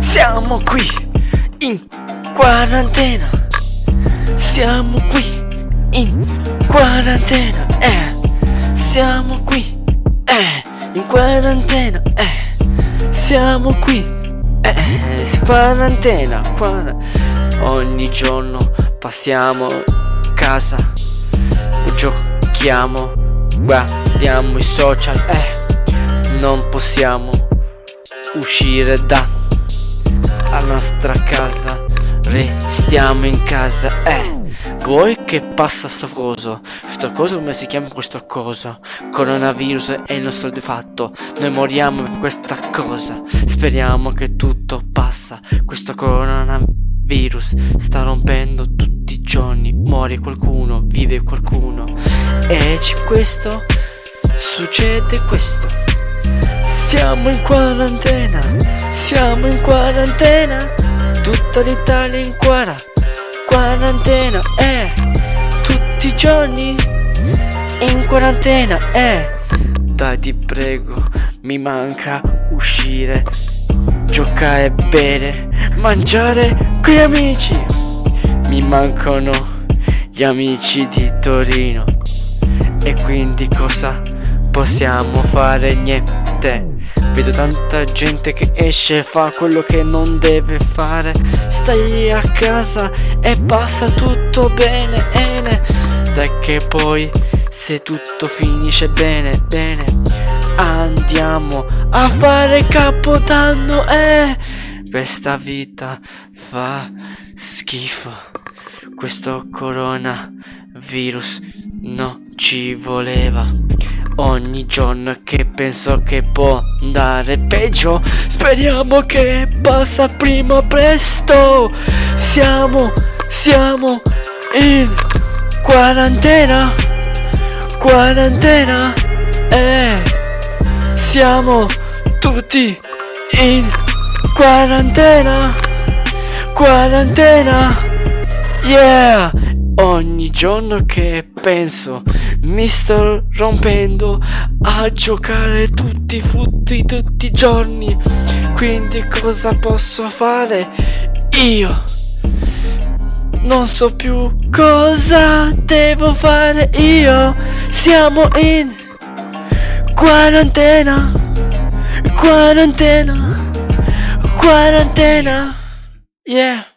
Siamo qui in quarantena. Siamo qui in quarantena. Eh. Siamo qui eh. in quarantena. Eh. Siamo qui eh. in quarantena. Quar- Ogni giorno passiamo casa, giochiamo, guardiamo i social. Eh. Non possiamo uscire da la nostra casa. Restiamo in casa eh. Voi che passa sto coso? Sto coso come si chiama questo coso? Coronavirus è il nostro di fatto. Noi moriamo per questa cosa. Speriamo che tutto passa. Questo coronavirus sta rompendo tutti i giorni muore qualcuno vive qualcuno e c'è questo succede questo siamo in quarantena, siamo in quarantena, tutta l'Italia in quara, quarantena, eh, tutti i giorni in quarantena, eh. Dai ti prego, mi manca uscire, giocare, bere, mangiare con gli amici. Mi mancano gli amici di Torino. E quindi cosa possiamo fare? Niente. Vedo tanta gente che esce e fa quello che non deve fare. Stai a casa e passa tutto bene, bene. Dai che poi se tutto finisce bene, bene. Andiamo a fare capodanno, eh. Questa vita fa schifo. Questo coronavirus no ci voleva. Ogni giorno che penso che può andare peggio, speriamo che passa prima presto. Siamo, siamo in quarantena, quarantena, eh, siamo tutti in quarantena, quarantena, yeah. Ogni giorno che penso mi sto rompendo a giocare tutti i frutti tutti i giorni. Quindi cosa posso fare? Io non so più cosa devo fare io. Siamo in quarantena, quarantena, quarantena. Yeah.